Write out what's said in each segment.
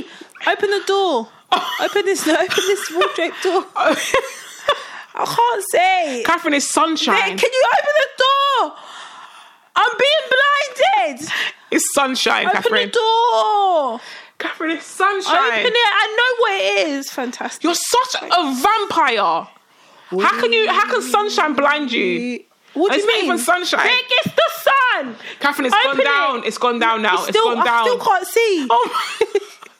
say. Open the door. open this. Open this wardrobe door. I can't see. Catherine is sunshine. Hey, can you open the door? I'm being blinded. it's sunshine, Open Catherine. the door. Catherine is sunshine. Open it. I know what it is. Fantastic. You're such a vampire. How can you? How can sunshine blind you? What do It's you not mean? even sunshine. Nick, it's the sun. Catherine, it's Open gone down. it. It's gone down now. It's It's still, gone down. I still can't see. Oh my!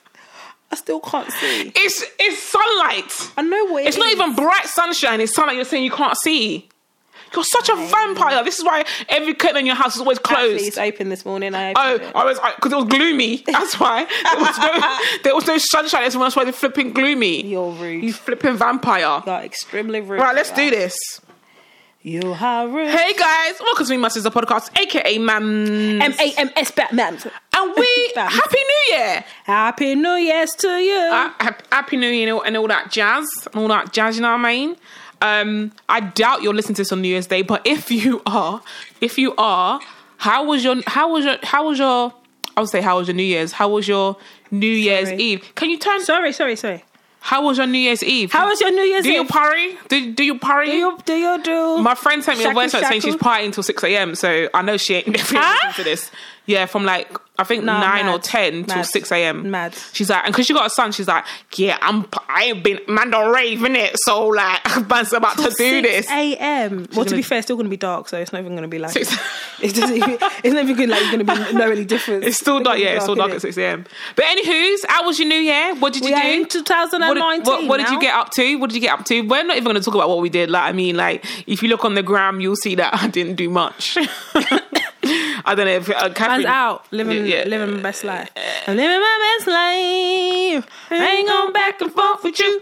I still can't see. It's it's sunlight. I know what it It's not even bright sunshine. It's sunlight. You're saying you can't see. You're such a vampire. This is why every curtain in your house is always Actually, closed. it's open this morning. I Oh, opened it. I was because it was gloomy. That's why there was no there was no sunshine. That's why they're flipping gloomy. You're rude. You flipping vampire. You're extremely rude. Right, let's do this. You rude. Hey guys, welcome to Me Masters the podcast, aka Mam, M A M S Batman. and we. Happy New Year. Happy New Year's to you. Uh, Happy New Year and all, and all that jazz, and all that jazz. You know what I mean? Um, I doubt you're listening to this on New Year's Day, but if you are, if you are, how was your how was your how was your I would say how was your New Year's? How was your New Year's Sorry. Eve? Can you turn? sorry, sorry, sorry. How was your New Year's Eve? How was your New Year's Eve? do you party? Do, do you party? do you do you do? My friend sent me a voice note saying she's partying till 6 a.m. So I know she ain't Huh? listening to this. Yeah, from like, I think Nah, 9 or mad. 10 till 6 a.m. Mad. She's like, and because she got a son, she's like, yeah, I'm, I ain't been, man, don't rave, innit? So like, man's about to do 6 this. a.m. Well, to gonna- be fair, it's still going to be dark, so it's not even going to be like. Six- It doesn't. Even, it's not even gonna, like going to be no really difference. It's still dark, yeah, it's still dark at 6 a.m. But anywho's, how was your new year? What did you We do? in What did, 2019. what, what did you get up to? What did you get up to? We're not even going to talk about what we did. Like, I mean, like, if you look on the gram, you'll see that I didn't do much. I don't know if uh, Catherine, Man's out living Yeah. living my best life. I'm living my best life. I ain't going back and forth with you.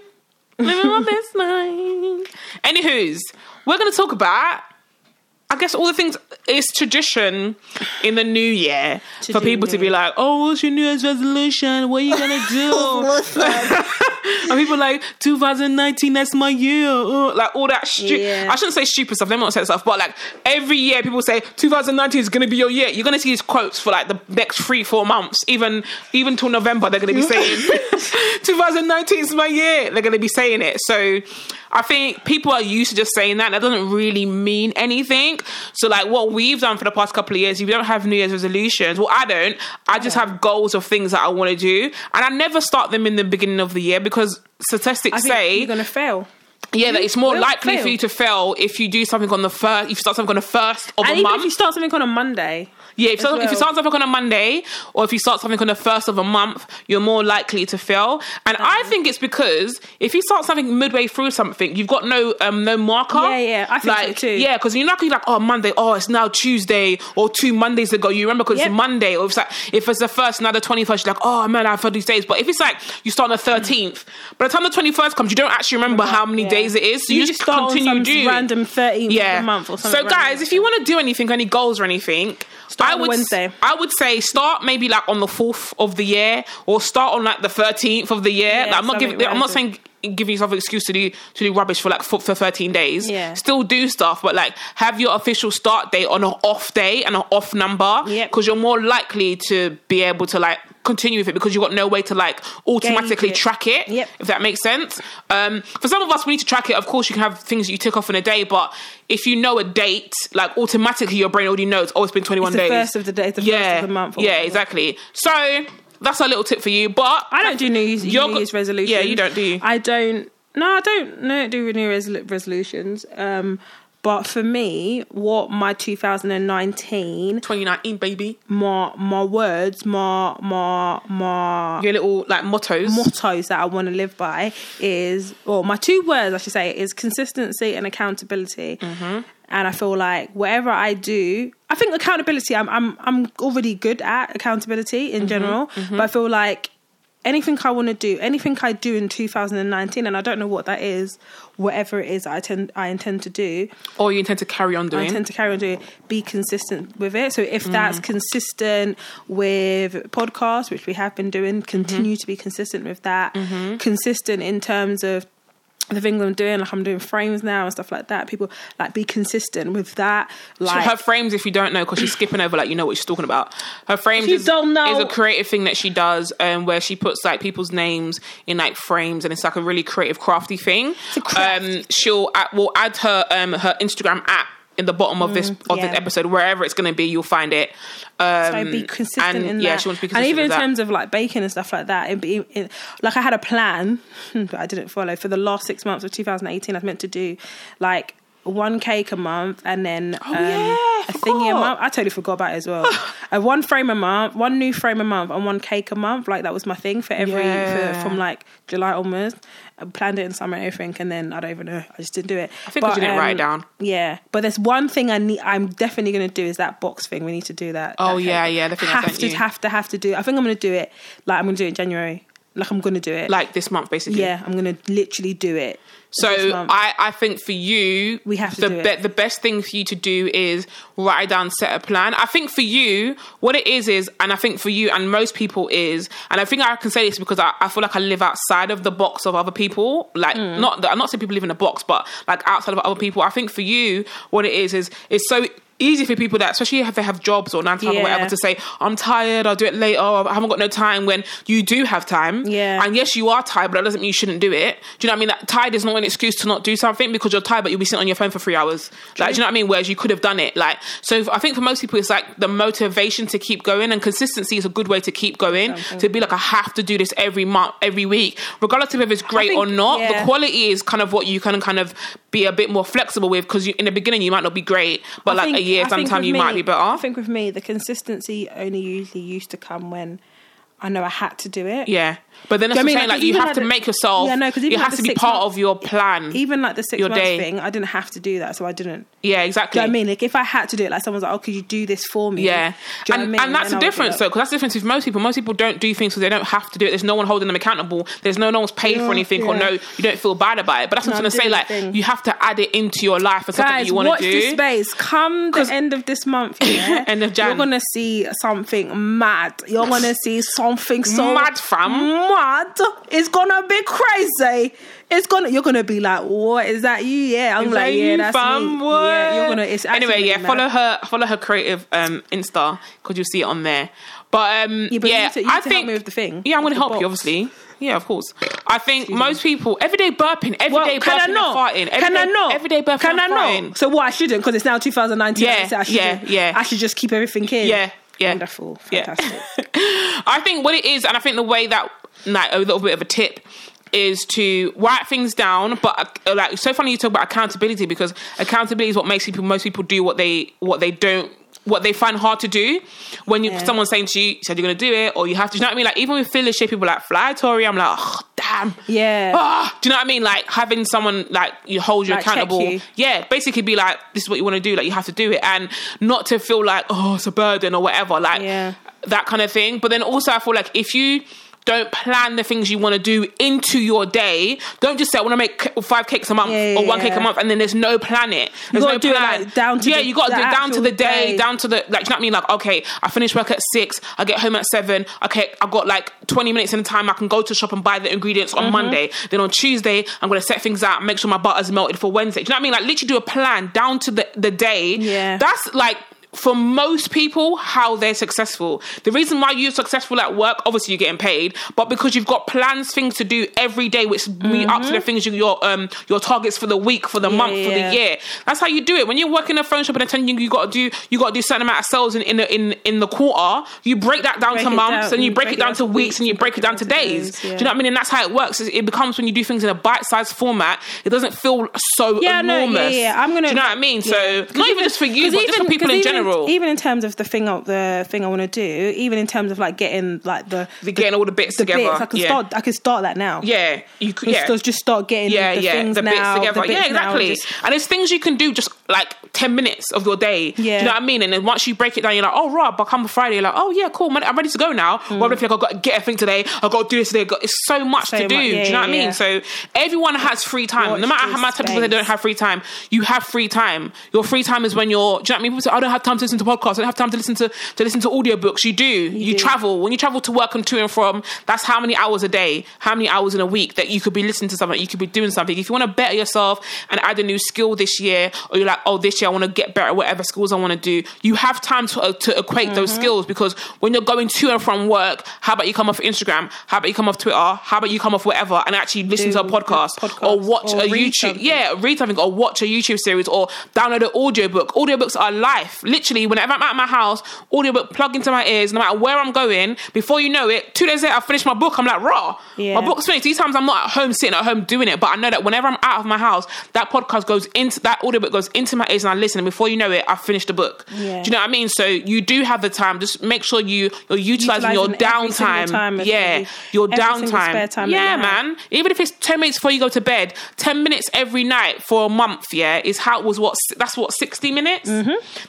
living my best life. Anywho's, we're going to talk about, I guess, all the things. It's tradition in the new year To for people to be like, "Oh, what's your New Year's resolution? What are you gonna do?" and people like 2019, that's my year. Uh, like all that. Stu- Yeah. I shouldn't say stupid stuff. Them not say stuff, but like every year, people say 2019 is gonna be your year. You're gonna see these quotes for like the next three, four months, even even till November. They're gonna be saying 2019 is my year. They're gonna be saying it. So I think people are used to just saying that. That doesn't really mean anything. So like what we've done for the past couple of years, if you don't have New Year's resolutions, well, I don't. I just have goals of things that I want to do, and I never start them in the beginning of the year because statistics I think say you're going to fail. yeah, that it's more likely fail. for you to fail if you do something on the first. If you start something on the first of And a month. if you start something on a Monday, yeah, if, you start- if you start something on a Monday or if you start something on the first of a month, you're more likely to fail. And I think it's because if you start something midway through something, you've got no um no marker. Yeah, yeah, I think so too. Yeah, because you're not gonna be like, oh Monday, oh it's now Tuesday, or two Mondays ago. You remember because Yep. it's Monday, or if it's like if it's the first, now the twenty first, you're like, oh man, I've heard these days. But if it's like you start on the thirteenth, by the time the twenty first comes, you don't actually remember how many Yeah. days it is. So you, just, start continue doing random 13th yeah. of the month or something. So, guys, if you want to do anything, any goals or anything, Start I would Wednesday. I would say start maybe like on the fourth of the year, or start on like the thirteenth of the year. Yeah, Like, I'm not giving. I'm not saying giving yourself an excuse to do to do rubbish for like for, for 13 days. Yeah. Still do stuff, but like have your official start date on an off day and an off number. Yep. Because you're more likely to be able to like continue with it because you've got no way to like automatically it. track it. Yep. If that makes sense. Um, for some of us, we need to track it. Of course, you can have things that you tick off in a day, but if you know a date, like automatically your brain already knows, oh, it's been 21 It's the days. first of the day, the yeah. first of the month. or Yeah, whatever. exactly. So that's a little tip for you. But I don't do New Year's, New Year's resolutions. Yeah, you don't, do you? I don't. No, I don't. No, I don't do New Year's resolutions. Um, but for me, what my 2019, 2019, baby. my my words, my my my Your little like mottos. mottos that I want to live by is, or my two words I should say is consistency and accountability. Mm-hmm. And I feel like whatever I do, I think accountability. I'm I'm I'm already good at accountability Mm-hmm. in general, but I feel like anything I want to do, anything I do in 2019, and I don't know what that is, whatever it is I tend I intend to do, or you intend to carry on doing, I intend to carry on doing, be consistent with it. So if that's Mm. consistent with podcasts, which we have been doing, continue to be consistent with that. Mm-hmm. Consistent in terms of the things I'm doing, like I'm doing frames now and stuff like that. People like be consistent with that. Like her frames, if you don't know, because she's skipping over, like you know what she's talking about. Her frames you is, don't know- is a creative thing that she does, um, where she puts like people's names in like frames, and it's like a really creative, crafty thing. Um, she'll will add her um her Instagram app in the bottom of this of Mm, yeah. this episode, wherever it's going to be, you'll find it. Um, so be consistent and, in that. yeah, she wants to be consistent and even in that. terms of like baking and stuff like that, it be, it, like I had a plan, but I didn't follow. For the last six months of 2018, I was meant to do like one cake a month and then um, Oh, yeah, I a thingy a month. I totally forgot about it as well. a one frame a month, one new frame a month, and one cake a month. Like that was my thing for every Yeah. for, from like July onwards. I planned it in summer and everything, and then I don't even know. I just didn't do it. I think 'cause you didn't write it down. Yeah, but there's one thing I need. I'm definitely going to do is that box thing. We need to do that. Oh, that yeah, yeah, the thing I have to you. have to have to do. I think I'm going to do it. Like I'm going to do it in January. Like I'm going to do it. like this month, basically. yeah, I'm going to literally do it. So. I, I think for you, We have to the be- the best thing for you to do is write down, set a plan. I think for you, what it is is, and I think for you and most people is, and I think I can say this because I, I feel like I live outside of the box of other people. Like Mm. not, I'm not saying people live in a box, but like outside of other people. I think for you, what it is is it's so easy for people that, especially if they have jobs or nine to five or whatever, to say I'm tired, I'll do it later, I haven't got no time. When you do have time, Yeah. and yes, you are tired, but that doesn't mean you shouldn't do it. Do you know what I mean? That tired is not an excuse to not do something because you're tired, but you'll be sitting on your phone for three hours. Like, do you know what I mean? Whereas you could have done it. Like, so I think for most people, it's like the motivation to keep going, and consistency is a good way to keep going. To be like, I have to do this every month, every week, regardless of if it's great think- or not. yeah. The quality is kind of what you can kind of be a bit more flexible with because in the beginning you might not be great, but I like a year I think sometime you me- might be better. I think with me, the consistency only usually used to come when I know I had to do it. yeah, but then that's what I'm know what I saying. Like, you have like to the- make yourself. Yeah, no, because it like to be part month- of your plan. Even like the six day. thing, I didn't have to do that, so I didn't. yeah, exactly. Do you know I mean? Like if I had to do it, like someone's like, "Oh, could you do this for me?" Yeah, you know and, I mean? and that's Then the I would be difference though, because that's the difference with most people. Most people don't do things because they don't have to do it. There's no one holding them accountable. There's no, no one's paid for Yeah, anything, or no, you don't feel bad about it. But that's what No, I'm trying to say. Like, thing. you have to add it into your life and something Guys, you want to do. this space. Come the end of this month, yeah, End of Jan. you're gonna see something mad. You're gonna see something so Mad, fam. Mad. It's gonna be crazy. It's gonna. You're gonna be like, "What is that? You? Yeah." I'm Is like, that "Yeah, you, that's fam? me." What? Yeah, you're gonna. It's anyway, yeah. mad. Follow her. Follow her creative um, Insta because you'll see it on there. But um, Yeah, but you yeah, to- I help think me with the thing, Yeah, I'm the help you. Obviously. Yeah, of course. I think most people everyday burping, everyday Well, can I burping not? and farting. Can I everyday- not? Everyday burping Can I not? So what? I shouldn't because it's now 2019. Yeah, so I yeah, yeah. I should just keep everything in. Yeah, yeah. Wonderful. Yeah. Fantastic. I think what it is, and I think the way that, like, a little bit of a tip is to write things down. But uh, like, it's so funny you talk about accountability because accountability is what makes people most people do what they what they don't. What they find hard to do when you Yeah. someone's saying to you, you said you're gonna do it, or you have to. Do you know what I mean? Like even with fearless shape, people like fly Tori. I'm like, oh damn, Yeah. Ah, do you know what I mean? Like having someone like you hold you Like, accountable. you. Yeah, basically be like, this is what you want to do. Like you have to do it, and not to feel like oh it's a burden or whatever. Like Yeah. that kind of thing. But then also, I feel like if you don't plan the things you want to do into your day, don't just say I want to make five cakes a month Yeah, or one yeah, cake a month, and then there's no plan it. There's no plan. like, down to yeah, the- you got to do it down to the day, day. down to the like. Do you know what I mean? Like, okay, I finish work at six. I get home at seven. Okay, I got like twenty minutes in the time. I can go to shop and buy the ingredients Mm-hmm. on Monday. Then on Tuesday, I'm gonna set things out, make sure my butter's melted for Wednesday. Do you know what I mean? Like, literally do a plan down to the the day. Yeah. that's like for most people how they're successful. The reason why you're successful at work, obviously you're getting paid, but because you've got plans, things to do every day, which meet up to the things you, your um your targets for the week, for the month, for Mm-hmm. the year. That's how you do it. When you're working in a phone shop and attending, you got to do you got to do a certain amount of sales in in the, in, in the quarter. You break that down Break to months, down- and you break, it down to weeks, and you break it down to days. yeah. Do you know what I mean? And that's how it works. It becomes when you do things in a bite-sized format. It doesn't feel so Yeah, no, enormous. yeah, yeah. I'm gonna. Do you know what I mean? So not even just for you, but just for people in even general. Even in terms of the thing, I- the thing I want to do, even in terms of like getting like the The getting all the bits the together. bits, I can yeah. start. I can start that now. Yeah, you could. Just, Yeah, just start getting yeah, the yeah. things the now, bits together. the bits yeah, now, exactly. just- and it's things you can do just like ten minutes of your day. Do Yeah. you know what I mean? And then once you break it down, you're like, oh, Rob, I'll come Friday. You're like, oh yeah, cool. man, I'm ready to go now. Mm. Well, I feel like I've got to get everything today. I've got to do this today. Got, it's so much So to do. much- do you know what I mean? yeah. So everyone has free time. Watch no matter how much people say they don't have free time, you have free time. Your free time is when you're. Do you know what I mean? People say, I don't have time to listen to podcasts. I don't have time to listen to to listen to audiobooks. You do. You, do. travel. When you travel to work and to and from, that's how many hours a day, how many hours in a week that you could be listening to something, you could be doing something. If you want to better yourself and add a new skill this year, or you're like, oh, this year I want to get better at whatever skills I want to do, you have time to, uh, to equate those Mm-hmm. skills because when you're going to and from work, how about you come off Instagram? How about you come off Twitter? How about you come off whatever and actually listen Do to a podcast, podcast or watch or a YouTube? something. Yeah, read something or watch a YouTube series or download an audiobook. Audiobooks are life. Literally, whenever I'm at my house, audiobook plug into my ears, no matter where I'm going, before you know it, two days later, I finish my book. I'm like, raw. Yeah. My book's finished. These times I'm not at home sitting at home doing it, but I know that whenever I'm out of my house, that podcast goes into that audiobook goes into my ears and I listen. And before you know it, I've finished the book. Yeah. Do you know what I mean? So you do have the time. Just make sure you you're utilizing your every single downtime. time, yeah, your downtime. time yeah, man. Even if it's ten minutes before you go to bed, ten minutes every night for a month. Yeah, is how it was. What that's what sixty minutes.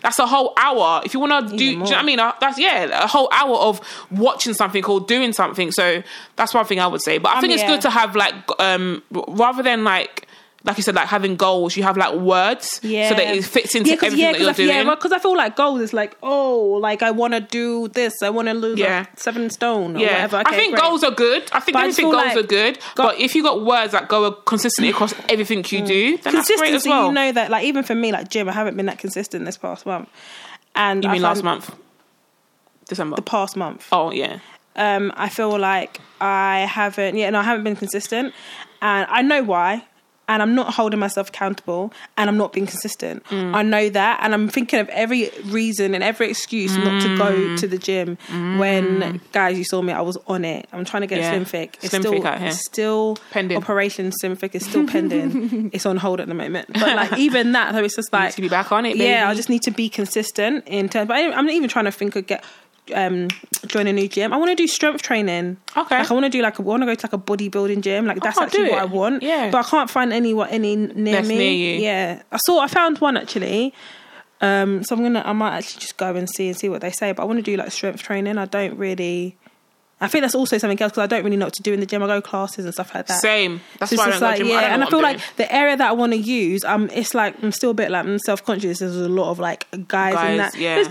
That's a whole hour. If you want to do, do you know what I mean? Uh, That's yeah, a whole hour of watching something or doing something. So that's one thing I would say. But I think it's yeah. good to have like um rather than like. Like you said, like having goals, you have like words, Yeah. so that it fits into yeah, everything yeah, that you're I, doing. yeah, because I feel like goals is like, oh, like I want to do this, I want to lose Yeah. like seven stone or Yeah, whatever. I think great. goals are good. I think But I I just think feel goals like are good. go- but if you got words that go consistently across everything you do, then that's great as well. You know that, like even for me, like gym, I haven't been that consistent this past month. And You I mean last month, December? The past month. oh yeah, um, I feel like I haven't, yeah, no, I haven't been consistent, and I know why. And I'm not holding myself accountable, and I'm not being consistent. Mm. I know that, and I'm thinking of every reason and every excuse not to Mm. go to the gym. When guys, you saw me, I was on it. I'm trying to get Yeah. Slim Thick. It's Slim still, out here. it's still Pending. Operation Slim Thick is still pending. it's on hold at the moment, but like even that, though, it's just like to be back on it, Yeah, I just need to be consistent in terms. But I, I'm not even trying to think of get um join a new gym. I want to do strength training. Okay. Like I want to do like I want to go to like a bodybuilding gym. Like that's actually what. I want. Yeah. But I can't find any what any near That's me. near you. Yeah. I saw I found one actually. Um so I'm gonna I might actually just go and see and see what they say. But I want to do like strength training. I don't really I think that's also something else because I don't really know what to do in the gym. I go classes and stuff like that. same. That's So why I don't just go like, gym. yeah, I and I feel like the area that I want to use, um, it's like I'm still a bit like self conscious. There's a lot of like guys, Guys, in that. yeah. There's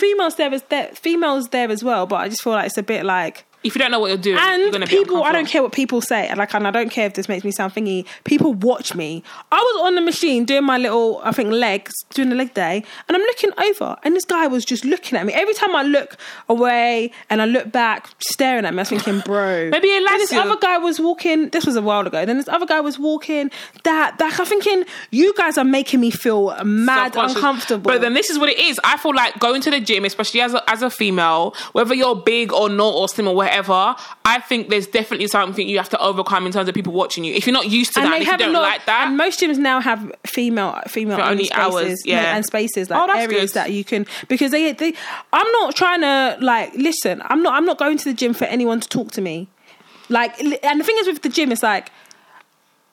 females there, there, females there as well, but I just feel like it's a bit like if you don't know what you're doing, you're and be people. I don't care what people say, and like, and I don't care if this makes me sound thingy. People watch me. I was on the machine doing my little, I think legs, doing the leg day, and I'm looking over, and this guy was just looking at me. Every time I look away and I look back, staring at me, I was thinking, bro. Maybe Then likes this other guy was walking. This was a while ago. Then this other guy was walking. That that I'm thinking, you guys are making me feel mad uncomfortable. But then this is what it is. I feel like going to the gym, especially as a, as a female, whether you're big or not or slim or whatever, I think there's definitely something you have to overcome in terms of people watching you. If you're not used to and that, and if you don't lot, like that, and most gyms now have female female only spaces, hours, yeah. and spaces like Oh, areas good. that you can because they they. I'm not trying to like listen. I'm not. I'm not going to the gym for anyone to talk to me. Like, and the thing is with the gym, it's like.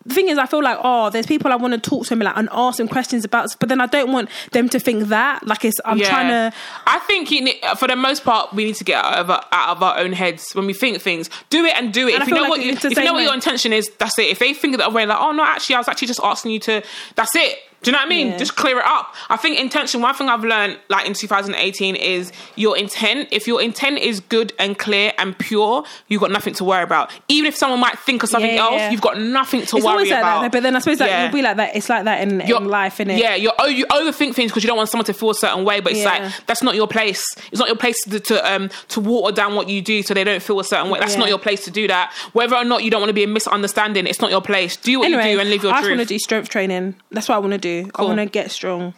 The thing is, I feel like oh, there's people I want to talk to them like and ask them questions about, but then I don't want them to think that like it's I'm Yeah. trying to I think need, for the most part, we need to get out of, our, out of our own heads when we think things. Do it and do it. And if you know like what you, if you know what your intention is, that's it. If they think that way, like, oh no, actually, I was actually just asking you to. That's it. Do you know what I mean? Yeah. Just clear it up. I think intention. One thing I've learned, like in 2018, is your intent. If your intent is good and clear and pure, you've got nothing to worry about. Even if someone might think of something Yeah, else, you've got nothing to it's worry always like about. that. But then I suppose like Yeah. you'll be like that. It's like that in, in life, innit? Yeah, you're, oh, you overthink things because you don't want someone to feel a certain way, but it's Yeah. like that's not your place. It's not your place to, to um to water down what you do so they don't feel a certain way. That's Yeah. not your place to do that. Whether or not you don't want to be a misunderstanding, it's not your place. Do what anyway, you do and live your I just truth. want to do strength training. That's what I want to do. Cool. I want to get strong,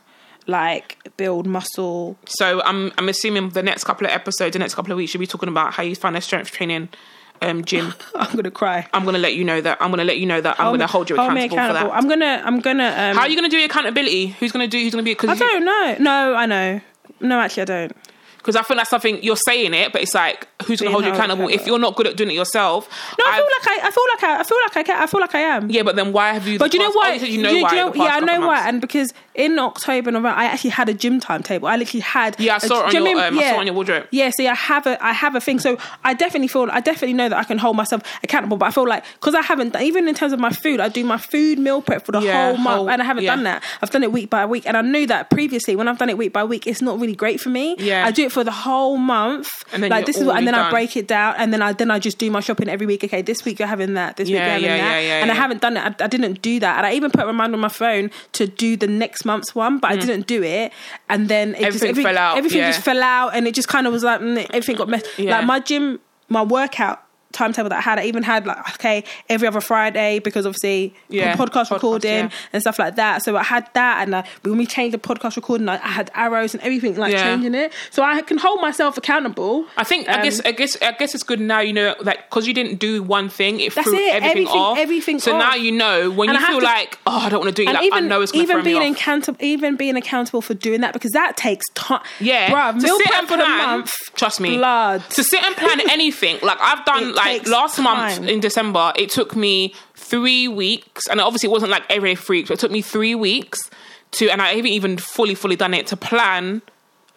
like build muscle. so I'm I'm assuming the next couple of episodes, the next couple of weeks, you'll be talking about how you find a strength training um gym. I'm gonna cry. I'm gonna let you know that. I'm gonna let you know that. I'm gonna hold you accountable, me for that. I'm gonna. I'm gonna. Um, how are you gonna do your accountability? Who's gonna do? Who's gonna be? Cause I don't know. No, I know. No, actually, I don't. because I think that's something you're saying it, but it's like who's going to hold you accountable if you're not good at doing it yourself? No, I I've- feel like I, I feel like I, I feel like I can, I feel like I am. yeah, but then why have you? But you know past- what? you said you know why? the know- yeah, I know why. And because in October, November, I actually had a gym timetable. I literally had. Yeah, I a- saw it on you know your, I um, I saw it on your wardrobe. Yeah, see, I have a, I have a thing. So I definitely feel, I definitely know that I can hold myself accountable. But I feel like because I haven't, even in terms of my food, I do my food meal prep for the Yeah, whole month, whole- and I haven't yeah. done that. I've done it week by week, and I knew that previously when I've done it week by week, it's not really great for me. Yeah. I do it for the whole month, And then like this is what, and then already I break it down, and then I then I just do my shopping every week. Okay, this week you're having that. This week you're having yeah, that, yeah, yeah, and I haven't done it. I, I didn't do that, and I even put a reminder on my phone to do the next month's one, but I didn't do it. And then it just, Mm. Everything everything fell out, Everything yeah. just fell out, and it just kind of was like mm, everything got messed. Yeah. Like my gym, my workout timetable that I had, I even had like okay every other Friday because obviously Yeah, podcast, podcast, recording yeah. and stuff like that. So I had that, and I, when we changed the podcast recording, I, I had arrows and everything like Yeah. changing it. So I can hold myself accountable. I think I Um, guess I guess I guess it's good now. You know, like because you didn't do one thing, it That's threw it, everything, everything- off. everything so off. now you know when And you feel to- like oh I don't want to do it. Like, even I know it's even being accountable, even being accountable for doing that because that takes time. Yeah, bruv, to meal sit and for the plan, month. Trust me, blood. to sit and plan anything. Like I've done, It like takes last month in December, it took me three weeks, and obviously it wasn't like every three weeks, but it took me three weeks to, and I haven't even fully, fully done it to plan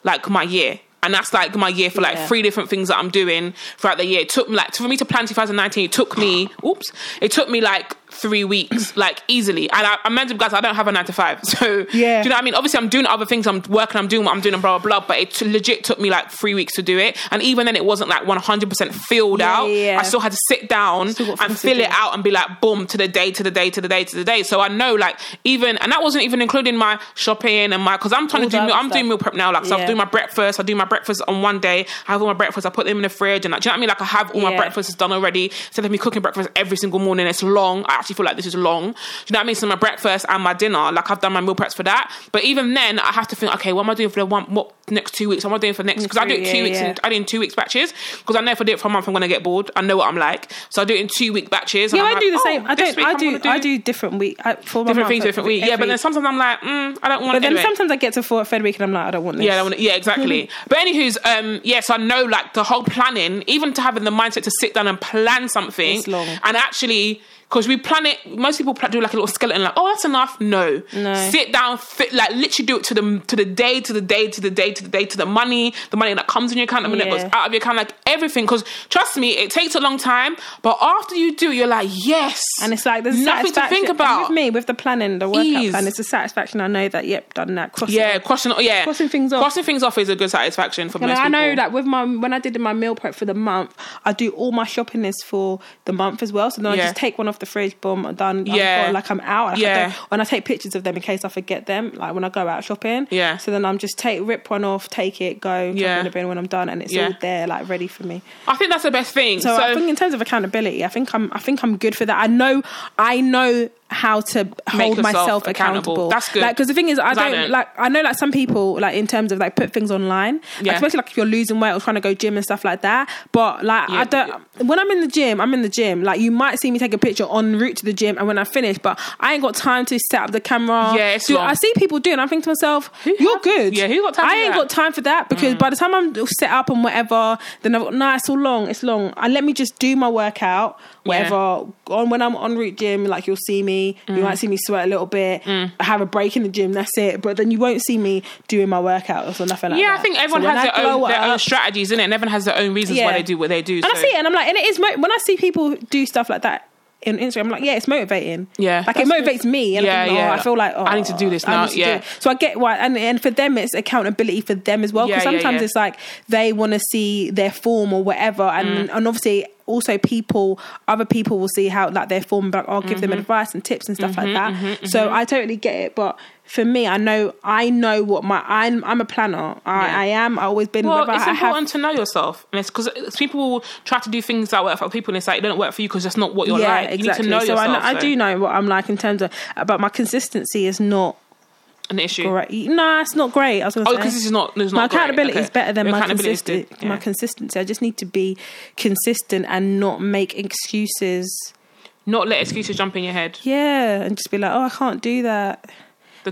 like my year. And that's like my year for like Yeah. three different things that I'm doing throughout the year. It took me like for me to plan 2019. It took me, oops, it took me like three weeks, like easily. And I, I'm meant to, guys, I don't have a nine to five, so Yeah. do you know what I mean? Obviously, I'm doing other things. I'm working. I'm doing what I'm doing, and blah blah blah. But it t- legit took me like three weeks to do it, and even then, it wasn't like 100 percent filled Yeah, out. yeah. I still had to sit down and fill do. it out and be like, boom, to the day, to the day, to the day, to the day. So I know, like, even and that wasn't even including my shopping and my because I'm trying All to do. meal- I'm doing meal prep now. Like, so Yeah. I do my breakfast. I do my breakfast on one day. I have all my breakfast. I put them in the fridge, and like, do you know what I mean? Like, I have all my breakfasts done already. Instead of me cooking breakfast every single morning, it's long. I actually feel like this is long. Do you know what I mean? So my breakfast and my dinner, like I've done my meal preps for that. But even then, I have to think, okay, what am I doing for the one? What next two weeks? What am I doing for next? Because I do it Yeah, two weeks. yeah. In, I do in two weeks batches. Because I know if I do it for a month, I'm gonna get bored. I know what I'm like, so I do it in two week batches. Yeah, I like, do the oh, same. I don't. I I'm do. I do different week I, for different month, things different week. Yeah, but then sometimes I'm like, mm, I don't want. but then anyway. sometimes I get to four, third week and I'm like, I don't want this. Yeah, I wanna, yeah, exactly. but anywho's, um, yes, I know like the whole planning, even to having the mindset to sit down and plan something, and actually. Because we plan it, most people do like a little skeleton, like, oh, that's enough. No, No. Sit down, fit, like literally do it to the to the day, to the day, to the day, to the day, to the money, the money that comes in your account, the money that goes out of your account, like everything. Because trust me, it takes a long time, but after you do, you're like, yes, And it's like there's nothing to think about. with me with the planning, the workout Ease. plan. It's a satisfaction. I know that. Yep, done that. Crossing yeah, crossing, yeah, Crossing things off. Crossing things off is a good satisfaction for And most I know people. that with my when I did my meal prep for the month, I do all my shopping list for the month as well. So then I just take one off the fridge, boom, I'm done. I'm Yeah. gone, like I'm out. Like I Yeah. don't- and I take pictures of them in case I forget them. Like when I go out shopping. Yeah. So then I'm just take rip one off, take it, go, Yeah. in the bin when I'm done, and it's Yeah. all there, like ready for me. I think that's the best thing. So, I think in terms of accountability, I think I'm I think I'm good for that. I know I know how to hold myself accountable. accountable. That's good. Like because the thing is, I don't, don't. like I know like some people like in terms of like put things online, like, especially like if you're losing weight or trying to go gym and stuff like that. But like Yeah. I don't. When I'm in the gym, I'm in the gym. Like you might see me take a picture en route to the gym, and when I finish, but I ain't got time to set up the camera. Yeah, it's do, long. I see people doing. I think to myself, you're have- good. yeah, who got time I for ain't that? Mm. got time for that because by the time I'm set up and whatever, then I've got nah, it's all long, it's long. And let me just do my workout, whatever. On when I'm on route gym, like you'll see me, Mm. you might see me sweat a little bit. I have a break in the gym, that's it. But then you won't see me doing my workouts or nothing like yeah, that. Yeah, I think everyone when has their own their own up- strategies, in it. And everyone has their own reasons Yeah. why they do what they do. And so. I see it, and I'm like, and it is when I see people do stuff like that. In Instagram, I'm like, yeah, it's motivating. Yeah, like it motivates good. me. And Yeah, I, think, oh, yeah. I feel like, oh, I need to do this now, yeah. So I get why, and and for them, it's accountability for them as well. Because Yeah, sometimes it's like they want to see their form or whatever, and Mm. and obviously also people, other people will see how like their form, but I'll give them Mm-hmm. advice and tips and stuff like that. So I totally get it, but. For me, I know I know what my I'm I'm a planner. I, Yeah. I am. I've always been. Well, it's I have- important to know yourself, and it's because people will try to do things that work for people, and it's like it don't work for you because that's not what you're like. You need to know so yourself. I, know, I do know what I'm like in terms of, but my consistency is not an issue. great. Nah, it's not great. I was going to Oh, because this is not. It's my not accountability is better than Your my is consistency. good. My consistency. I just need to be consistent and not make excuses. Not let excuses jump in your head. Yeah, and just be like, oh, I can't do that.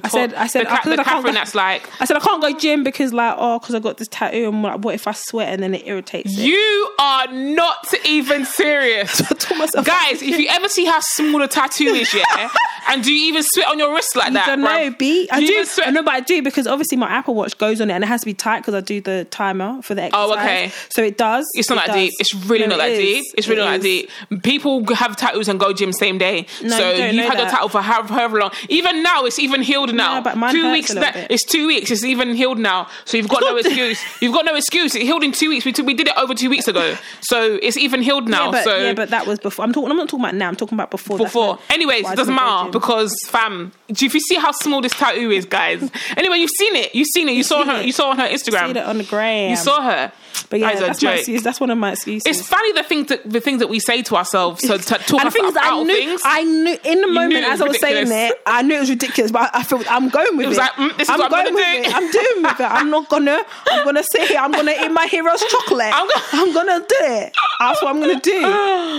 The I said, I said, the, I Ca- said the I can't Catherine go- that's like I said I can't go gym because like oh because I got this tattoo and like what if I sweat and then it irritates it. You are not even serious. I told myself, Guys, if you ever see how small the tattoo is, yeah, and do you even sweat on your wrist like I that? don't know? B. I you do. sweat- I know, but I do because obviously my Apple Watch goes on it and it has to be tight because I do the timer for the oh, exercise. Oh, okay. So it does. It's not It that does. deep. It's really No, not that it deep. It's really It not that is. deep. People have tattoos and go gym same day. No, so you know had your tattoo for however, however long. Even now, it's even healed now. but mine two weeks. a little That, bit. it's two weeks. It's even healed now. So you've got no excuse. You've got no excuse. It healed in two weeks. We, t- we did it over two weeks ago. So it's even healed now. Yeah, but, so yeah, but that was before. I'm talking. I'm not talking about now. I'm talking about before. Before. Anyways, it doesn't matter. Because fam, do- if you see how small this tattoo is, guys. Anyway, you've seen it. You've seen it. You saw her. it. You saw on her Instagram. that on the gram. You saw her. But yeah, That is a that's my joke. excuse. That's one of my excuses. It's funny the things that the things that we say to ourselves to, to talk and the ourselves thing out I knew, things. I knew in the moment as I was saying ridiculous. it, I knew it was ridiculous. But I, I felt I'm going with it. was like, mm, this is I'm what I'm going with do. it. I'm doing with it. I'm not gonna. I'm gonna sit here. I'm gonna eat my Heroes chocolate. I'm I'm, gonna do it. That's what I'm gonna do.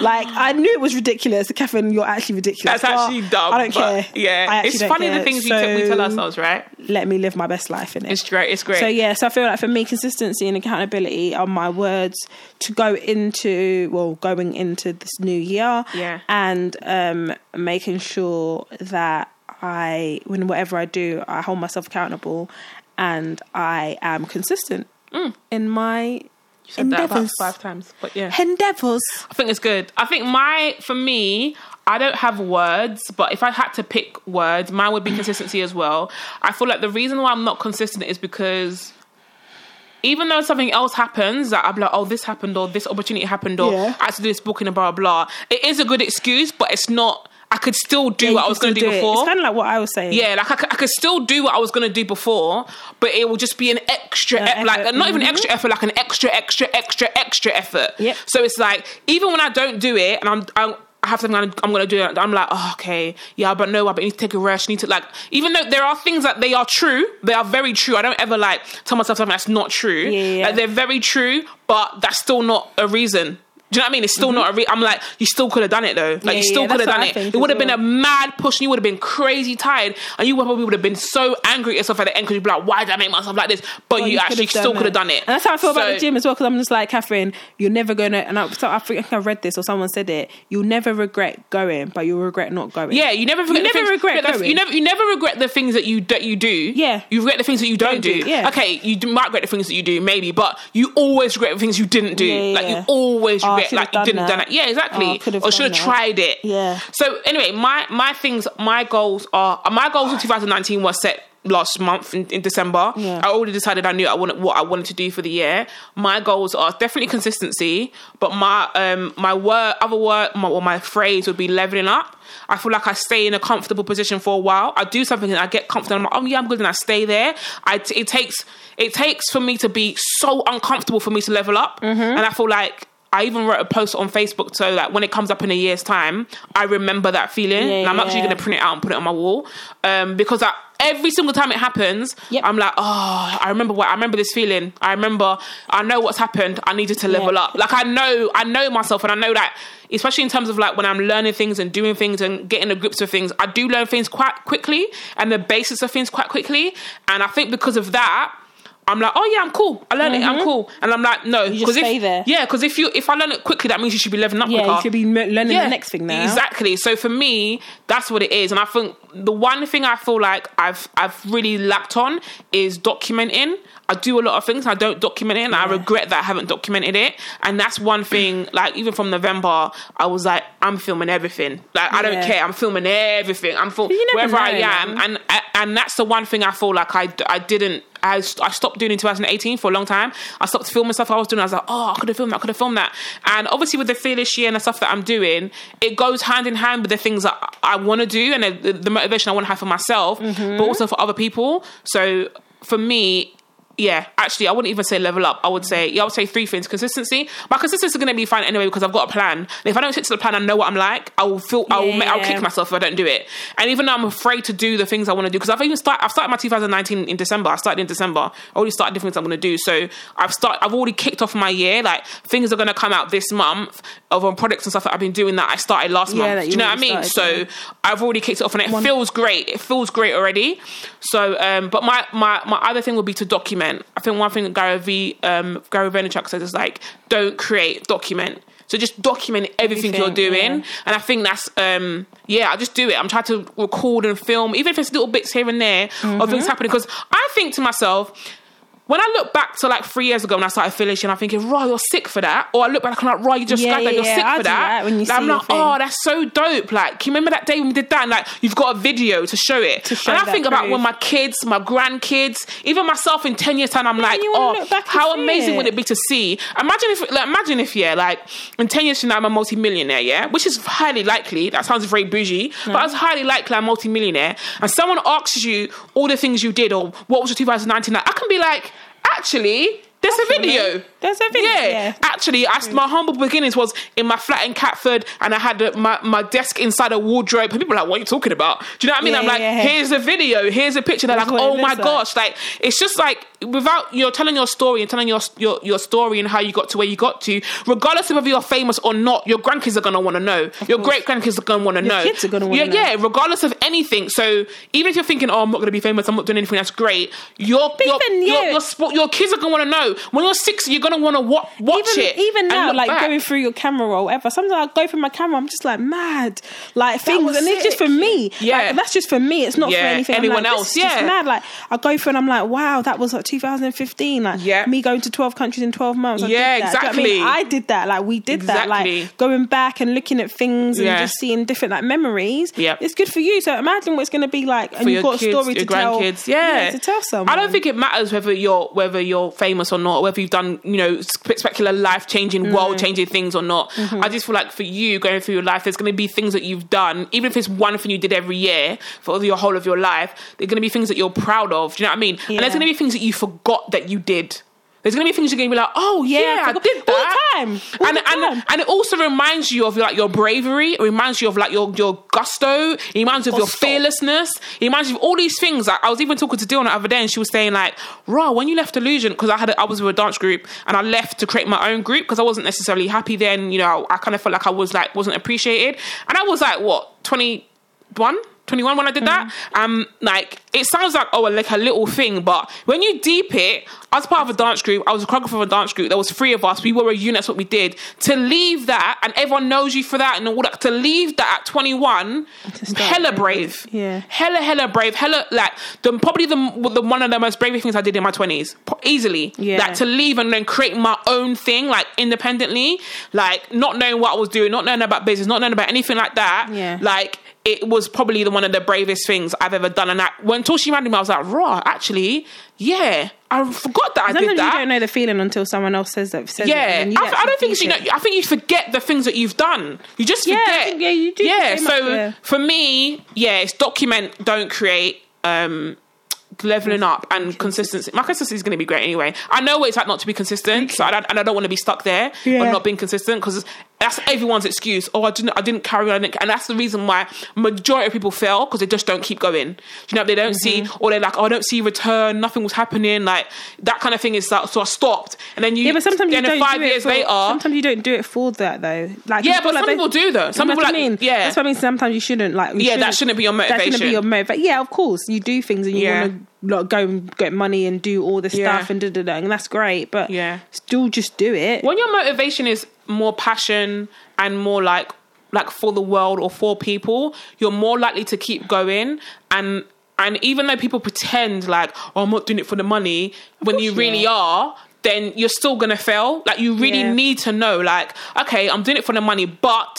like I knew it was ridiculous. Catherine, you're actually ridiculous. That's but actually dumb. I don't care. Yeah, it's funny the things we, t- we tell ourselves, right? Let me live my best life in it. It's great. It's great. So yeah, so I feel like for me, consistency and accountability are my words to go into well, going into this new year. Yeah. and um, making sure that I, when whatever I do, I hold myself accountable, and I am consistent in my Said that about endeavors. five times, but yeah. Endeavors. I think it's good. I think my for me, I don't have words, but if I had to pick words, mine would be consistency as well. I feel like the reason why I'm not consistent is because even though something else happens, that I'm like, oh, this happened or this opportunity happened or Yeah. I had to do this booking and blah blah blah. It is a good excuse, but it's not. I could still do Yeah, what I was going to still do it. before. It's kind of like what I was saying. Yeah, like I could still do what I was gonna do before, but it will just be an extra, e- like not even Mhm. extra effort, like an extra, extra, extra, extra effort. Yep. So it's like even when I don't do it, and I'm, I'm I have something I'm, gonna do, it, I'm like, oh, okay, yeah, but no, I need to take a rest. I need to like, even though there are things that they are true, they are very true. I don't ever like tell myself something that's not true. Yeah, yeah. Like, they're very true, but that's still not a reason. Do you know what I mean? It's still not a re- I'm like, you still could have done it though. Like, Mm-hmm. Yeah, you still yeah, could have done I it. It would have as been a mad push and you would have been crazy tired and you probably would have been so angry at yourself at the end because you'd be like, why did I make myself like this? But Oh, you, you actually still could have done it. And that's how I feel about the gym as well. Because I'm just like Catherine, you're never gonna. And I, so I think I read this or someone said it. You'll never regret going, but you'll regret not going. Yeah, you never You never things, regret the- going. You never, you never regret the things that you that you do. Yeah. you regret the things that you don't, do. do, yeah. Okay, you might regret the things that you do, maybe, but you always regret the things you didn't do. Yeah, like you always regret, like you done didn't that. done it. Yeah, exactly. Oh, or should have tried it. Yeah. So anyway, my my things, my goals are my goals in 2019 were set last month in, in December. Yeah. I already decided I knew I wanted what I wanted to do for the year. My goals are definitely consistency, but my um my word other word my, or my phrase would be leveling up. I feel like I stay in a comfortable position for a while. I do something and I get comfortable. I'm like, oh yeah, I'm good, and I stay there. I t- it takes it takes for me to be so uncomfortable for me to level up, Mm-hmm. and I feel like. I even wrote a post on Facebook so that when it comes up in a year's time, I remember that feeling. Yeah, and I'm actually going to print it out and put it on my wall um, because I, every single time it happens, Yep. I'm like, oh, I remember what I remember this feeling. I remember, I know what's happened. I needed to level Yeah. up. Like I know, I know myself, and I know that, especially in terms of like when I'm learning things and doing things and getting the grips of things, I do learn things quite quickly and the basis of things quite quickly. And I think because of that. I'm like, oh yeah, I'm cool. I learned it. I'm cool, and I'm like, no, Mm-hmm. because if there. yeah, because if you if I learn it quickly, that means you should be leveling up Yeah, quicker you should be learning the next thing now. Exactly. So for me, that's what it is. And I think the one thing I feel like I've I've really lacked on is documenting. I do a lot of things. I don't document it, and I regret that I haven't documented it. And that's one thing. Like even from November, I was like, I'm filming everything. Like I don't care. I'm filming everything. I'm filming wherever I am, and and that's the one thing I feel like I I didn't. I, I stopped doing in 2018 for a long time. I stopped filming stuff I was doing. I was like, oh, I could have filmed that, I could have filmed that. And obviously, with the fearless year and the stuff that I'm doing, it goes hand in hand with the things that I want to do and the, the motivation I want to have for myself, Mm-hmm. but also for other people. So for me, yeah, actually, I wouldn't even say level up. I would say, yeah, I would say three things. Consistency. My consistency is going to be fine anyway because I've got a plan. And if I don't stick to the plan, I know what I'm like. I will feel, I will, I'll kick myself if I don't do it. And even though I'm afraid to do the things I want to do, because I've even started, I've started my 2019 in December. I started in December. I already started different things I'm going to do. So I've started, I've already kicked off my year. Like things are going to come out this month of um, products and stuff that I've been doing that I started last Yeah, month. Do you know what I mean? started, so I've already kicked it off and it feels great. It feels great already. So, um, but my, my, my other thing would be to document. I think one thing that Gary V, um, Gary Vaynerchuk says is like, don't create, document. So just document everything, you're doing. yeah. And I think that's, um, yeah, I just do it. I'm trying to record and film, even if it's little bits here and there of Mm-hmm. things happening. Because I think to myself, when I look back to like three years ago when I started finishing, I'm thinking, Raw, you're sick for that. Or I look back and I'm like, Raw, you just Yeah, skydived, you're yeah, sick I for that. that when you Like, see I'm like, oh, thing. oh, that's so dope. Like, can you remember that day when we did that? And like, you've got a video to show it. To show and I think about when my kids, my grandkids, even myself in 10 years' time, I'm like, oh, how amazing it. would it be to see? Imagine if, like, imagine if, yeah, like, in 10 years from now, I'm a multimillionaire, yeah? Which is highly likely. That sounds very bougie, but it's highly likely I'm a multimillionaire. And someone asks you all the things you did or what was your 2019 like, I can be like, actually, there's a video. There's a video, Yeah, yeah. actually, I, my humble beginnings was in my flat in Catford, and I had my, my desk inside a wardrobe. And people are like, "What are you talking about?" Do you know what I mean? Yeah, I'm like, yeah. "Here's a video. Here's a picture." They're That's like, "Oh my like. gosh!" Like it's just like without you're telling your story and telling your your your story and how you got to where you got to, regardless of whether you're famous or not, your grandkids are gonna want to know. your great grandkids are gonna want to know. kids are gonna wanna yeah, know. Yeah, regardless of anything. So even if you're thinking, "Oh, I'm not gonna be famous. I'm not doing anything that's great," your your even, your, your, spo- your kids are gonna want to know. When you're six, you're gonna want to wa- watch even, it. even now, like back. going through your camera or whatever. Sometimes I go through my camera, I'm just like mad, like things, was and it's just for me. Yeah. like, that's just for me. It's not for anything. Anyone like, else, is just yeah. mad. Like I go through and I'm like, wow, that was like 2015. Like Yeah. me going to 12 countries in 12 months. I Yeah, that. Do you know I, mean? exactly. I did that. Like we did that. Like going back and looking at things and Yeah. just seeing different like memories. Yeah, it's good for you. So imagine what it's going to be like, and for you've got kids, a story to tell. grandkids. Yeah. to tell someone. I don't think it matters whether you're whether you're famous or not, whether you've done you know spectacular life changing, Mm. world changing things or not. Mm-hmm. I just feel like for you going through your life, there's going to be things that you've done, even if it's one thing you did every year for your whole of your life. There's going to be things that you're proud of. Do you know what I mean? And there's going to be things that you forgot that you did. There's gonna be things you're gonna be like, oh yeah, Yeah, I I did all the that time. All and the and time. and it also reminds you of like your bravery. It reminds you of like your your gusto. It reminds you of your fearlessness. It reminds you of all these things. Like, I was even talking to Dion the other day, and she was saying like, "Raw, when you left Illusion, because I had a, I was with a dance group, and I left to create my own group because I wasn't necessarily happy then. You know, I kind of felt like I was like wasn't appreciated, and I was like what twenty one." 21 when I did that. Um, like it sounds like oh like a little thing, but when you deep it, I was part of a dance group. I was a choreographer of a dance group. There was three of us. We were a unit. That's what we did. To leave that, and everyone knows you for that, and all that. To leave that at 21, hella brave. Yeah. hella hella brave. Hella like the probably the, the one of the most brave things I did in my 20s. Easily, Yeah. Like to leave and then create my own thing, like independently, like not knowing what I was doing, not knowing about business, not knowing about anything like that. Yeah. Like it was probably the one of the bravest things I've ever done. And that when Toshi reminded me, I was like, raw, actually, yeah. I forgot that I Sometimes did that. you don't know the feeling until someone else says that. Says it, yeah, and I, I don't think you know. I think you forget the things that you've done. You just Yeah, forget. think, yeah, you do Yeah, very much, so yeah. for me, yeah, it's document, don't create. Um, leveling up and consistency. My consistency is going to be great anyway. I know what it's like not to be consistent, so I don't, and I don't want to be stuck there Yeah. on not being consistent because that's everyone's excuse. Oh, I didn't, I didn't carry on, didn't- and that's the reason why majority of people fail because they just don't keep going. You know, they don't see, Mm-hmm. or they're like, oh, I don't see return, nothing was happening, like that kind of thing is like, so I stopped, and then you, Yeah, but sometimes you then don't five do it years for, later, Sometimes you don't do it for that though. Like Yeah, but some they- people do, though. Some people I like- mean. yeah. that's what I mean. Sometimes you shouldn't like. you Yeah, that shouldn't be your motivation. That shouldn't be your motivation. Yeah, of course you do things and you Yeah. want to like, go and get money and do all this Yeah. stuff and da da da, and that's great. But Yeah. still just do it. when your motivation is more passion and more like like for the world or for people you're more likely to keep going. And and even though people pretend like oh i'm not doing it for the money when you you really are then you're still gonna fail. Like you really Yeah. need to know like okay i'm doing it for the money but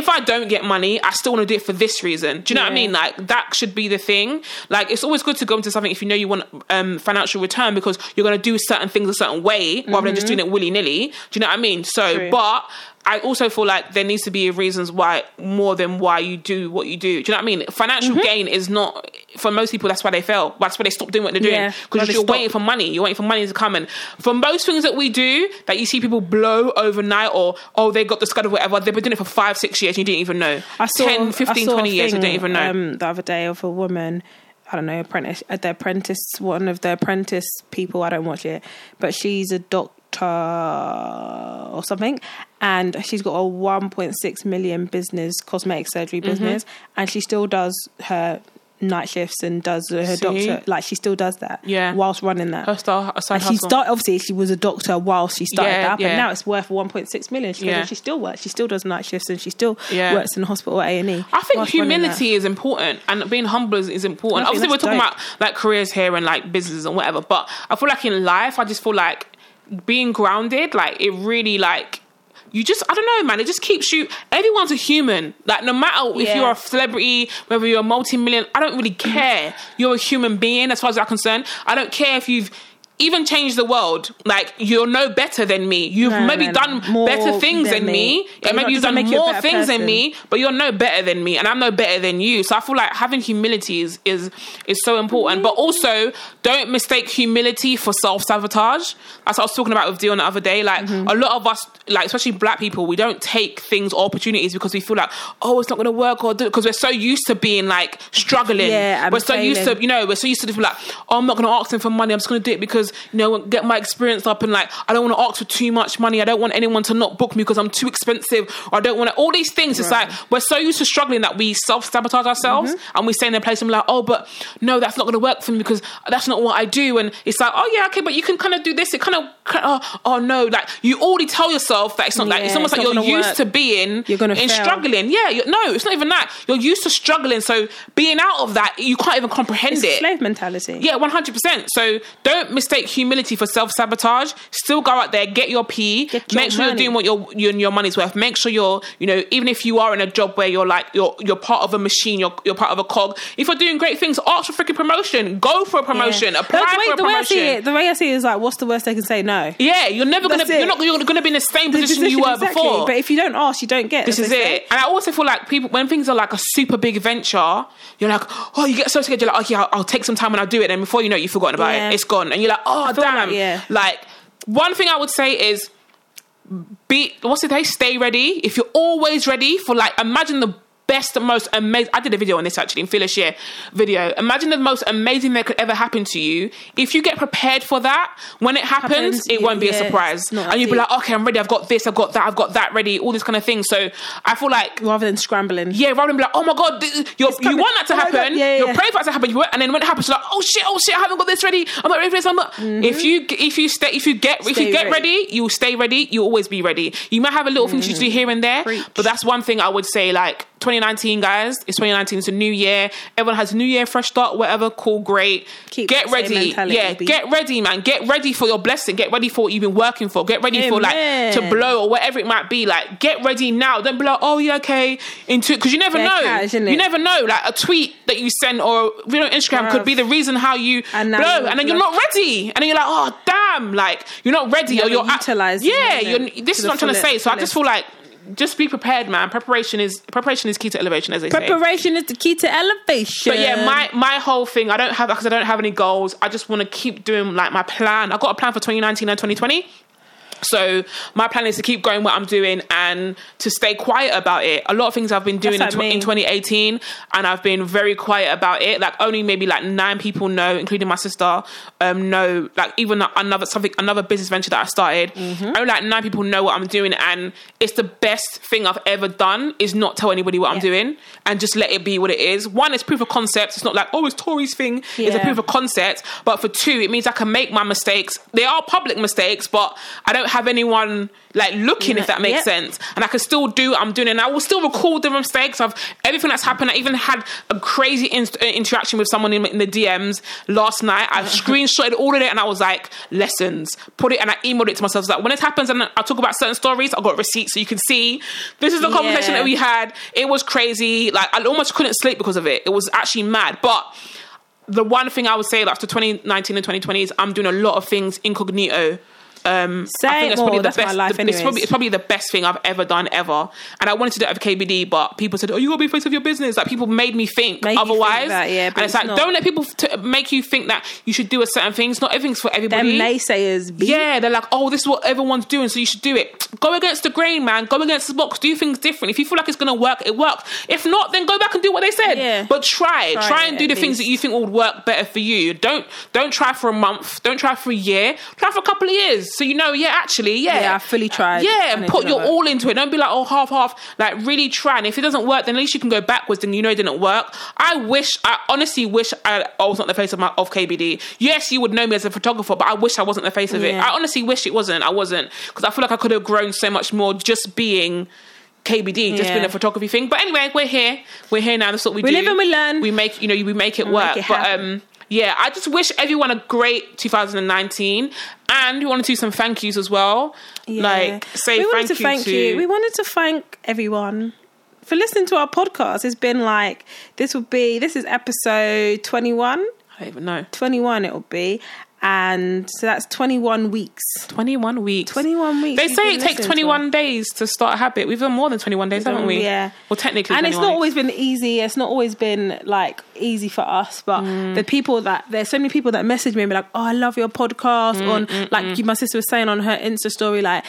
if i don't get money i still want to do it for this reason. Do you know what i mean? Like that should be the thing. Like it's always good to go into something if you know you want um financial return because you're to do certain things a certain way rather than just doing it willy-nilly. Do you know what i mean? So True. but I also feel like there needs to be reasons why more than why you do what you do. Do you know what I mean? Financial Mm-hmm. gain is not for most people. That's why they fail. That's why they stop doing what they're doing because they you're stop. waiting for money. You're waiting for money to come. And for most things that we do, that you see people blow overnight, or oh they got the scud or whatever, they've been doing it for five, six years. and You didn't even know. I saw 10, 15, I saw a 20 years. You didn't even know. Um, the other day of a woman. I don't know, apprentice, uh, the apprentice, one of the apprentice people. I don't watch it, but she's a doctor or something, and she's got a 1.6 million business, cosmetic surgery Mm-hmm. business, and she still does her night shifts and does her See? doctor. Like she still does that, Yeah. whilst running that. Her star, side And she started obviously she was a doctor while she started Yeah, that, but yeah. now it's worth 1.6 million. She, Yeah. and she still works. She still does night shifts and she still Yeah. works in the hospital at A and E. I think humility is important and being humble is, is important. I Obviously, we're talking dope. about like careers here and like businesses and whatever, but I feel like in life, I just feel like being grounded, like it really like. You just, I don't know, man. It just keeps you. Everyone's a human. Like, no matter if you're a celebrity, whether you're a multi-million, I don't really care. You're a human being, as far as I'm concerned. I don't care if you've even change the world. Like, you're no better than me. You've No, maybe no, no. done More better things than than me. me. Yeah, maybe you've done you more better things than me, but you're no better than me, and I'm no better than you. So I feel like having humility is is is so important. But also, don't mistake humility for self sabotage. That's what I was talking about with Dion the other day. Like Mm-hmm. a lot of us, like especially black people, we don't take things or opportunities because we feel like, oh, it's not going to work or because we're so used to being like struggling. Yeah, and we're so used to you know we're so used to like, oh, I'm not going to ask them for money. I'm just going to do it because you know get my experience up and like I don't want to ask for too much money. I don't want anyone to not book me because I'm too expensive. Or I don't want to, all these things. It's Right. like we're so used to struggling that we self sabotage ourselves Mm-hmm. and we stay in a place and we're like, oh, but no, that's not going to work for me because that's not what I do. And it's like, oh yeah, okay, but you can kind of do this. It kind of, oh, oh no, like you already tell yourself that it's not like it's almost it's like you're used work. to being You're gonna in fail. struggling. Yeah, no, it's not even that. You're used to struggling, so being out of that, you can't even comprehend It's it. slave mentality. Yeah, one hundred percent. So don't mistake humility for self sabotage. Still go out there, get your P. Get your make sure money. you're doing what your, your your money's worth. Make sure you're you know even if you are in a job where you're like you're you're part of a machine, you're you're part of a cog. If you're doing great things, ask for freaking promotion. Go for a promotion. Yeah. Apply the, for way, a the way I see it, the way I see it is like, what's the worst they can say? No. yeah, you're never gonna you're not you're gonna be in the same The position, you were exactly. before. But if you don't ask, you don't get. This is say. it. And I also feel like people, when things are like a super big venture, you're like, oh, you get so scared. You're like, okay, I'll, I'll take some time and I'll do it. And before you know it, you've forgotten about Yeah. it. It's gone. And you're like, oh, damn. like- yeah. Like, one thing I would say is be, what's it, they stay ready. If you're always ready for like, imagine the best, the most amazing. I did a video on this actually in Phyllis Share video. Imagine the most amazing that could ever happen to you. If you get prepared for that, when it happens, Happens, it yeah, won't be a surprise. And you'll be like, okay, I'm ready. I've got this, I've got that, I've got that ready, all this kind of thing. So I feel like Rather than scrambling. yeah, rather than be like, oh my god, this, you want that to Oh happen, yeah, yeah, you're yeah. praying for that to happen, and then when it happens, you're like, oh shit, oh shit, I haven't got this ready, I'm not ready for this. I'm not. If you if you stay if you get if Mm-hmm. You get ready. ready. you will stay ready. You will always be ready. You might have a little things you do here and there, Preach. but that's one thing I would say. Like 2019, guys, it's 2019. It's a new year. Everyone has a new year, fresh start, whatever. Cool, great. Keep get ready. Yeah, B. get ready, man. Get ready for your blessing. Get ready for what you've been working for. Get ready for like to blow or whatever it might be. Like, get ready now. Don't be like, oh yeah, okay, into because you never know. cash, you never know. Like a tweet that you send or you know Instagram could be the reason how you And blow, and then you're not ready, and then you're like, oh damn, like you're not ready, You or you're haven't utilised Yeah, you're, this is what I'm trying to say. So I just feel like. Just be prepared, man. Preparation is preparation is key to elevation, as they say. Preparation is the key to elevation. But yeah, my my whole thing, I don't have because I don't have any goals. I just want to keep doing like my plan. I got a plan for 2019 and 2020. So my plan is to keep going what I'm doing and to stay quiet about it. A lot of things I've been doing in, tw- in 2018, and I've been very quiet about it. Like only maybe like nine people know, including my sister, um, know. Like even another something, another business venture that I started, Mm-hmm. only like nine people know what I'm doing, and it's the best thing I've ever done. Is not tell anybody what I'm doing and just let it be what it is. One, it's proof of concept. It's not like oh, it's Tori's thing. It's a proof of concept. But for two, it means I can make my mistakes. They are public mistakes, but I don't have anyone like looking if that makes Yep. sense. And I can still do what I'm doing, and I will still record the mistakes of everything that's happened. I even had a crazy in- uh, interaction with someone in, in the DMs last night. I screenshotted all of it, and I was like, lessons. Put it, and I emailed it to myself. Like when it happens, and I talk about certain stories, I got receipts so you can see. This is the conversation Yeah. that we had. It was crazy. Like I almost couldn't sleep because of it. It was actually mad, but the one thing I would say like, after 2019 and 2020 is I'm doing a lot of things incognito. Um, Say I think it it's probably more, the that's my life the- it's probably it's probably the best thing I've ever done ever. And I wanted to do it with KBD, but people said, "Oh, you gotta be face of your business." Like people made me think Make you think otherwise. that, yeah, but and it's, it's like not. don't let people t- make you think that you should do a certain things. Not everything's for Them everybody. naysayers. Be. Yeah, they're like, oh, this is what everyone's doing, so you should do it. Go against the grain, man. Go against the box. Do things different. If you feel like it's gonna work, it works. If not, then go back and do what they said. Yeah. But try, Try try, and do the things that you think would work better for you. Don't don't try for a month. Don't try for a year. Try for a couple of years, so you know, yeah, actually, yeah, Yeah, I fully tried. Yeah, and and put your work. all into it. Don't be like, oh, half half. Like really try. And if it doesn't work, then at least you can go backwards. and you know it didn't work. I wish, I honestly wish I, I was not the face of my of KBD. Yes, you would know me as a photographer, but I wish I wasn't the face of it. I honestly wish it wasn't. I wasn't because I feel like I could have grown so much more just being. KBD, just Yeah. being a photography thing. But anyway, we're here. We're here now. That's what we, We do. live and we learn. We make, you know, we make it make work. it but um, yeah, I just wish everyone a great 2019, and we want to do some thank yous as well. Yeah. Like say we wanted thank to you thank to you. We wanted to thank everyone for listening to our podcast. It's been like this will be this is episode 21. I don't even know. 21 it'll be. And so that's 21 weeks. 21 weeks. 21 weeks. They say it takes listening to 21 days to start a habit. We've done more than 21 days, haven't we? Yeah. Well, technically, and it's not weeks. always been easy. It's not always been like easy for us. But Mm. the people that there's so many people that message me and be like, "Oh, I love your podcast." Mm, on like you, my sister was saying on her Insta story, like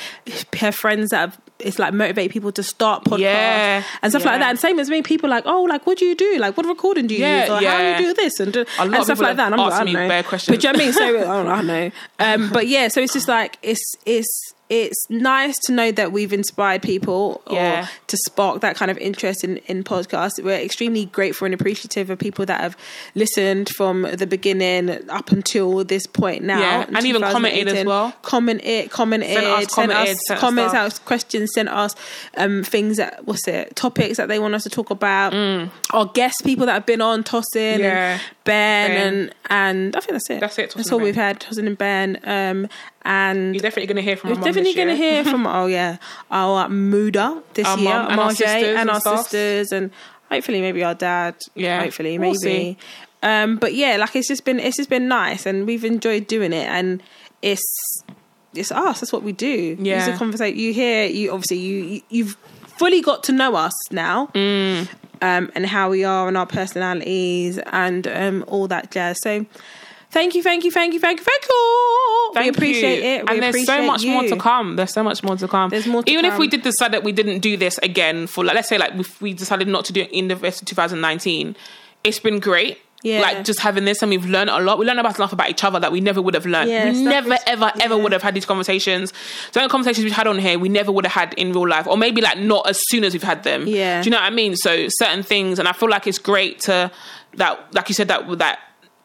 her friends that have, it's like motivate people to start podcasts Yeah, and stuff like that. And same as me, people like, "Oh, like what do you do? Like what recording do you Yeah, use? Or how do you do this?" And, do, and stuff like that. And I'm like, I me don't know. bare questions. But do you know what I mean? So I don't know. I don't know. Um, but yeah, so it's just like it's it's it's nice to know that we've inspired people Yeah. or to spark that kind of interest in, in podcasts. We're extremely grateful and appreciative of people that have listened from the beginning up until this point now. Yeah, and even commented as 2018. well. Commented, commented, Sent us sent commented, us sent us comments, stuff. out questions, sent us um, things that what's it topics that they want us to talk about. Our guest people that have been on Tossin Mm. Yeah. and Ben, Ben. and and I think that's it. That's it, That's all and we've had. Tossin and Ben. Um, and You're definitely going to hear from we're my definitely going to hear from oh yeah our Muda this Our year, and our sisters and our sisters, and hopefully maybe our dad. Yeah, hopefully we'll maybe. see. Um, but yeah, like it's just been it's just been nice, and we've enjoyed doing it, and it's it's us. That's what we do. Yeah. it's a conversation. You hear you obviously you you- you've fully got to know us now. Mm. Um, and how we are and our personalities and um, all that jazz. So, thank you, thank you, thank you, thank you, thank you. Thank we appreciate you. it. We and there's so much more to come. There's so much more to come. There's more to Even if we did decide that we didn't do this again for, like, let's say, like, if we decided not to do it in the rest of 2019, it's been great. Yeah. Like just having this, and we've learned a lot. We learned about enough about each other that we never would have learned. Yeah, we never, is- ever, ever would have had these conversations. Certain conversations we've had on here, we never would have had in real life, or maybe like not as soon as we've had them. Yeah. Do you know what I mean? So certain things, and I feel like it's great to that, like you said, that that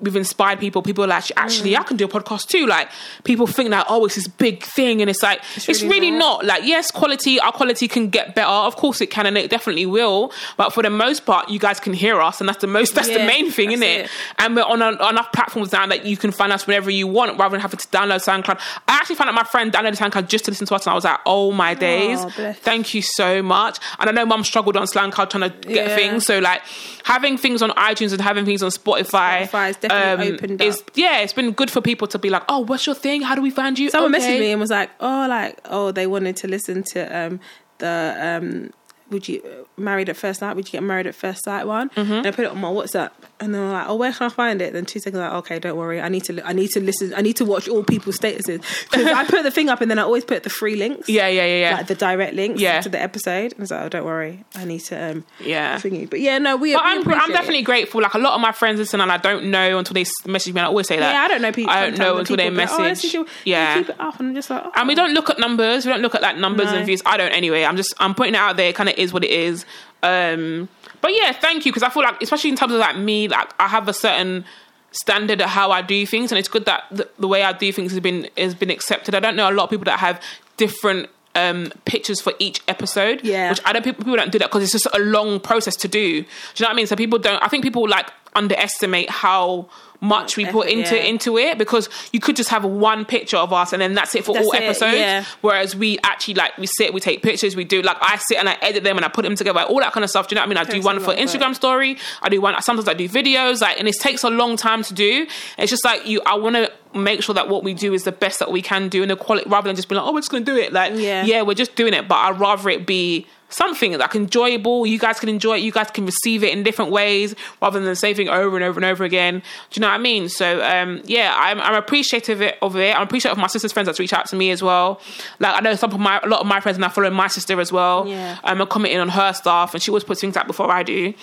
we've inspired people. People are like, actually, Mm. I can do a podcast too. Like people think that oh, it's this big thing, and it's like it's, really really not. Like yes, quality, our quality can get better. Of course, it can, and it definitely will. But for the most part, you guys can hear us, and that's the most. That's the main thing, isn't it? it. And we're on a, enough platforms now that you can find us whenever you want, rather than having to download SoundCloud. I actually found out my friend downloaded SoundCloud just to listen to us, and I was like, oh my days, bless. thank you so much. And I know Mum struggled on SoundCloud trying to get Yeah. things, so like having things on iTunes and having things on Spotify, Spotify's definitely opened is up. yeah, it's been good for people to be like, oh, what's your thing? How do we find you? Someone Okay. messaged me and was like, "Oh, like, oh, they wanted to listen to um the um would you married at first sight? Would you get married at first sight one?" Mm-hmm. And I put it on my WhatsApp, and they were like, "Oh, where can I find it?" Then two seconds, like, "Okay, don't worry, I need to, li- I need to listen, I need to watch all people's statuses because I put the thing up, and then I always put the free links, Yeah, yeah, yeah, yeah. like the direct links Yeah. to the episode." And I was like, "Oh, don't worry, I need to um Yeah. thingy." But yeah, no, we. But we I'm, I'm it. definitely grateful. Like a lot of my friends listen, and I don't know until they message me. And I always say that. Yeah, I don't know people. I don't know until they people "Oh, message. listen you- yeah. keep it up, and I'm just like, oh. and we don't look at numbers. We don't look at like numbers No. and views. I don't anyway. I'm just I'm putting it out there. Kind of is what it is. Um, but yeah, thank you because I feel like especially in terms of like me, like I have a certain standard of how I do things, and it's good that the, the way I do things has been has been accepted. I don't know a lot of people that have different. Um, pictures for each episode, Yeah. which I don't people, people don't do that because it's just a long process to do. Do you know what I mean? So people don't. I think people like underestimate how much we put into yeah. into it because you could just have one picture of us and then that's it for That's all it, episodes. yeah. Whereas we actually like we sit, we take pictures, we do like I sit and I edit them and I put them together, all that kind of stuff. Do you know what I mean? I do one for Instagram story, I do one sometimes I do videos, like and it takes a long time to do. It's just like you I wanna make sure that what we do is the best that we can do and the quality rather than just being like, oh we're just gonna do it. Like Yeah. yeah, we're just doing it, but I'd rather it be something like enjoyable. You guys can enjoy it. You guys can receive it in different ways rather than saving over and over and over again. Do you know what I mean? So um, yeah, I'm, I'm appreciative of it, of it. I'm appreciative of my sister's friends that's reached out to me as well. Like I know some of my a lot of my friends now following my sister as well. Yeah. Um, and commenting on her stuff, and she always puts things out before I do.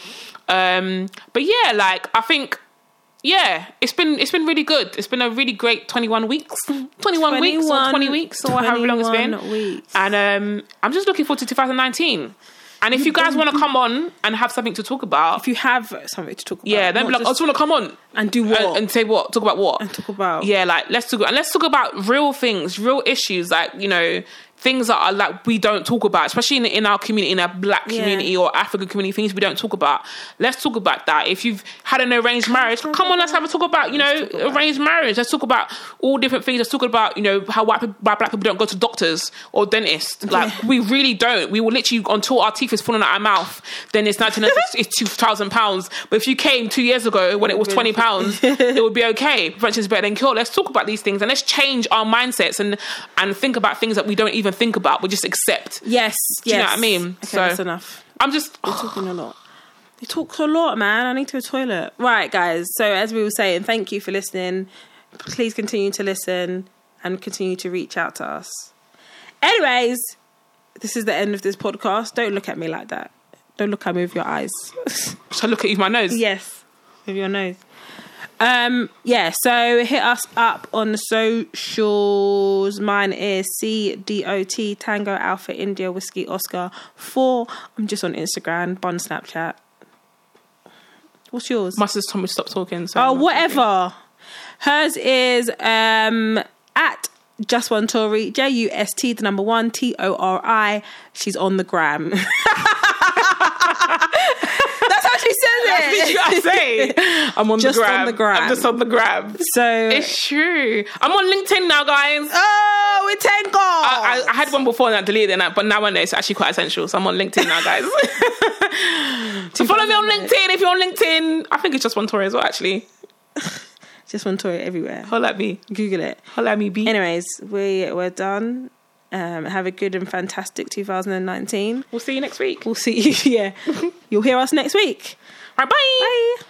Um, but yeah, like I think. Yeah, it's been it's been really good. It's been a really great twenty one weeks, twenty one weeks or twenty weeks or however long it's been. weeks. And um, I'm just looking forward to 2019. And if you guys want to come on and have something to talk about, If you have something to talk about, yeah, then be like, I just- just want to come on and do what? and, and say what, talk about what, And talk about- yeah, like let's talk and let's talk about real things, real issues, like you know things that are like we don't talk about, especially in, in our community, in our black Yeah. community or African community, things we don't talk about. Let's talk about that. If you've had an arranged marriage, come on, let's have a talk about you know arranged marriage. Let's talk about all different things. Let's talk about you know how white people, black people don't go to doctors or dentists. Like we really don't. We will literally until our teeth is falling out our mouth. Then it's nineteen it's two thousand pounds. But if you came two years ago when it was twenty pounds, it would be okay. Prevention is better than cure. Let's talk about these things and let's change our mindsets and and think about things that we don't even think about. We just accept. yes, you know yes. what I mean? Okay, So- that's enough. I'm just You're talking a lot. You talk a lot, man. I need to go to the toilet. Right, guys. So as we were saying, thank you for listening. Please continue to listen and continue to reach out to us. Anyways, this is the end of this podcast. Don't look at me like that. Don't look at me with your eyes. should I look at you with my nose. yes, with your nose. Um, yeah, so hit us up on the socials. Mine is C D O T Tango Alpha India Whiskey Oscar 4. I'm just on Instagram, Bun Snapchat. What's yours? My sister told me to stop talking. So oh, whatever. Hers is um at just one Tori, J U S T the number one T O R I. She's on the gram. That's how she says it. I say? I'm on Just the on grab. the gram. I'm just on the grab. So It's true. I'm on LinkedIn now, guys. Oh, we tango. I, I had one before and I deleted it, but now and then it's actually quite essential. So I'm on LinkedIn now, guys. so follow me on LinkedIn if you're on LinkedIn. I think it's just one Tori as well, actually. just one Tori everywhere. Holla at me. Google it. Holla at me, B. Anyways, we we're done. Um, have a good and fantastic 2019. We'll see you next week. We'll see you. Yeah, you'll hear us next week. All right, bye. Bye.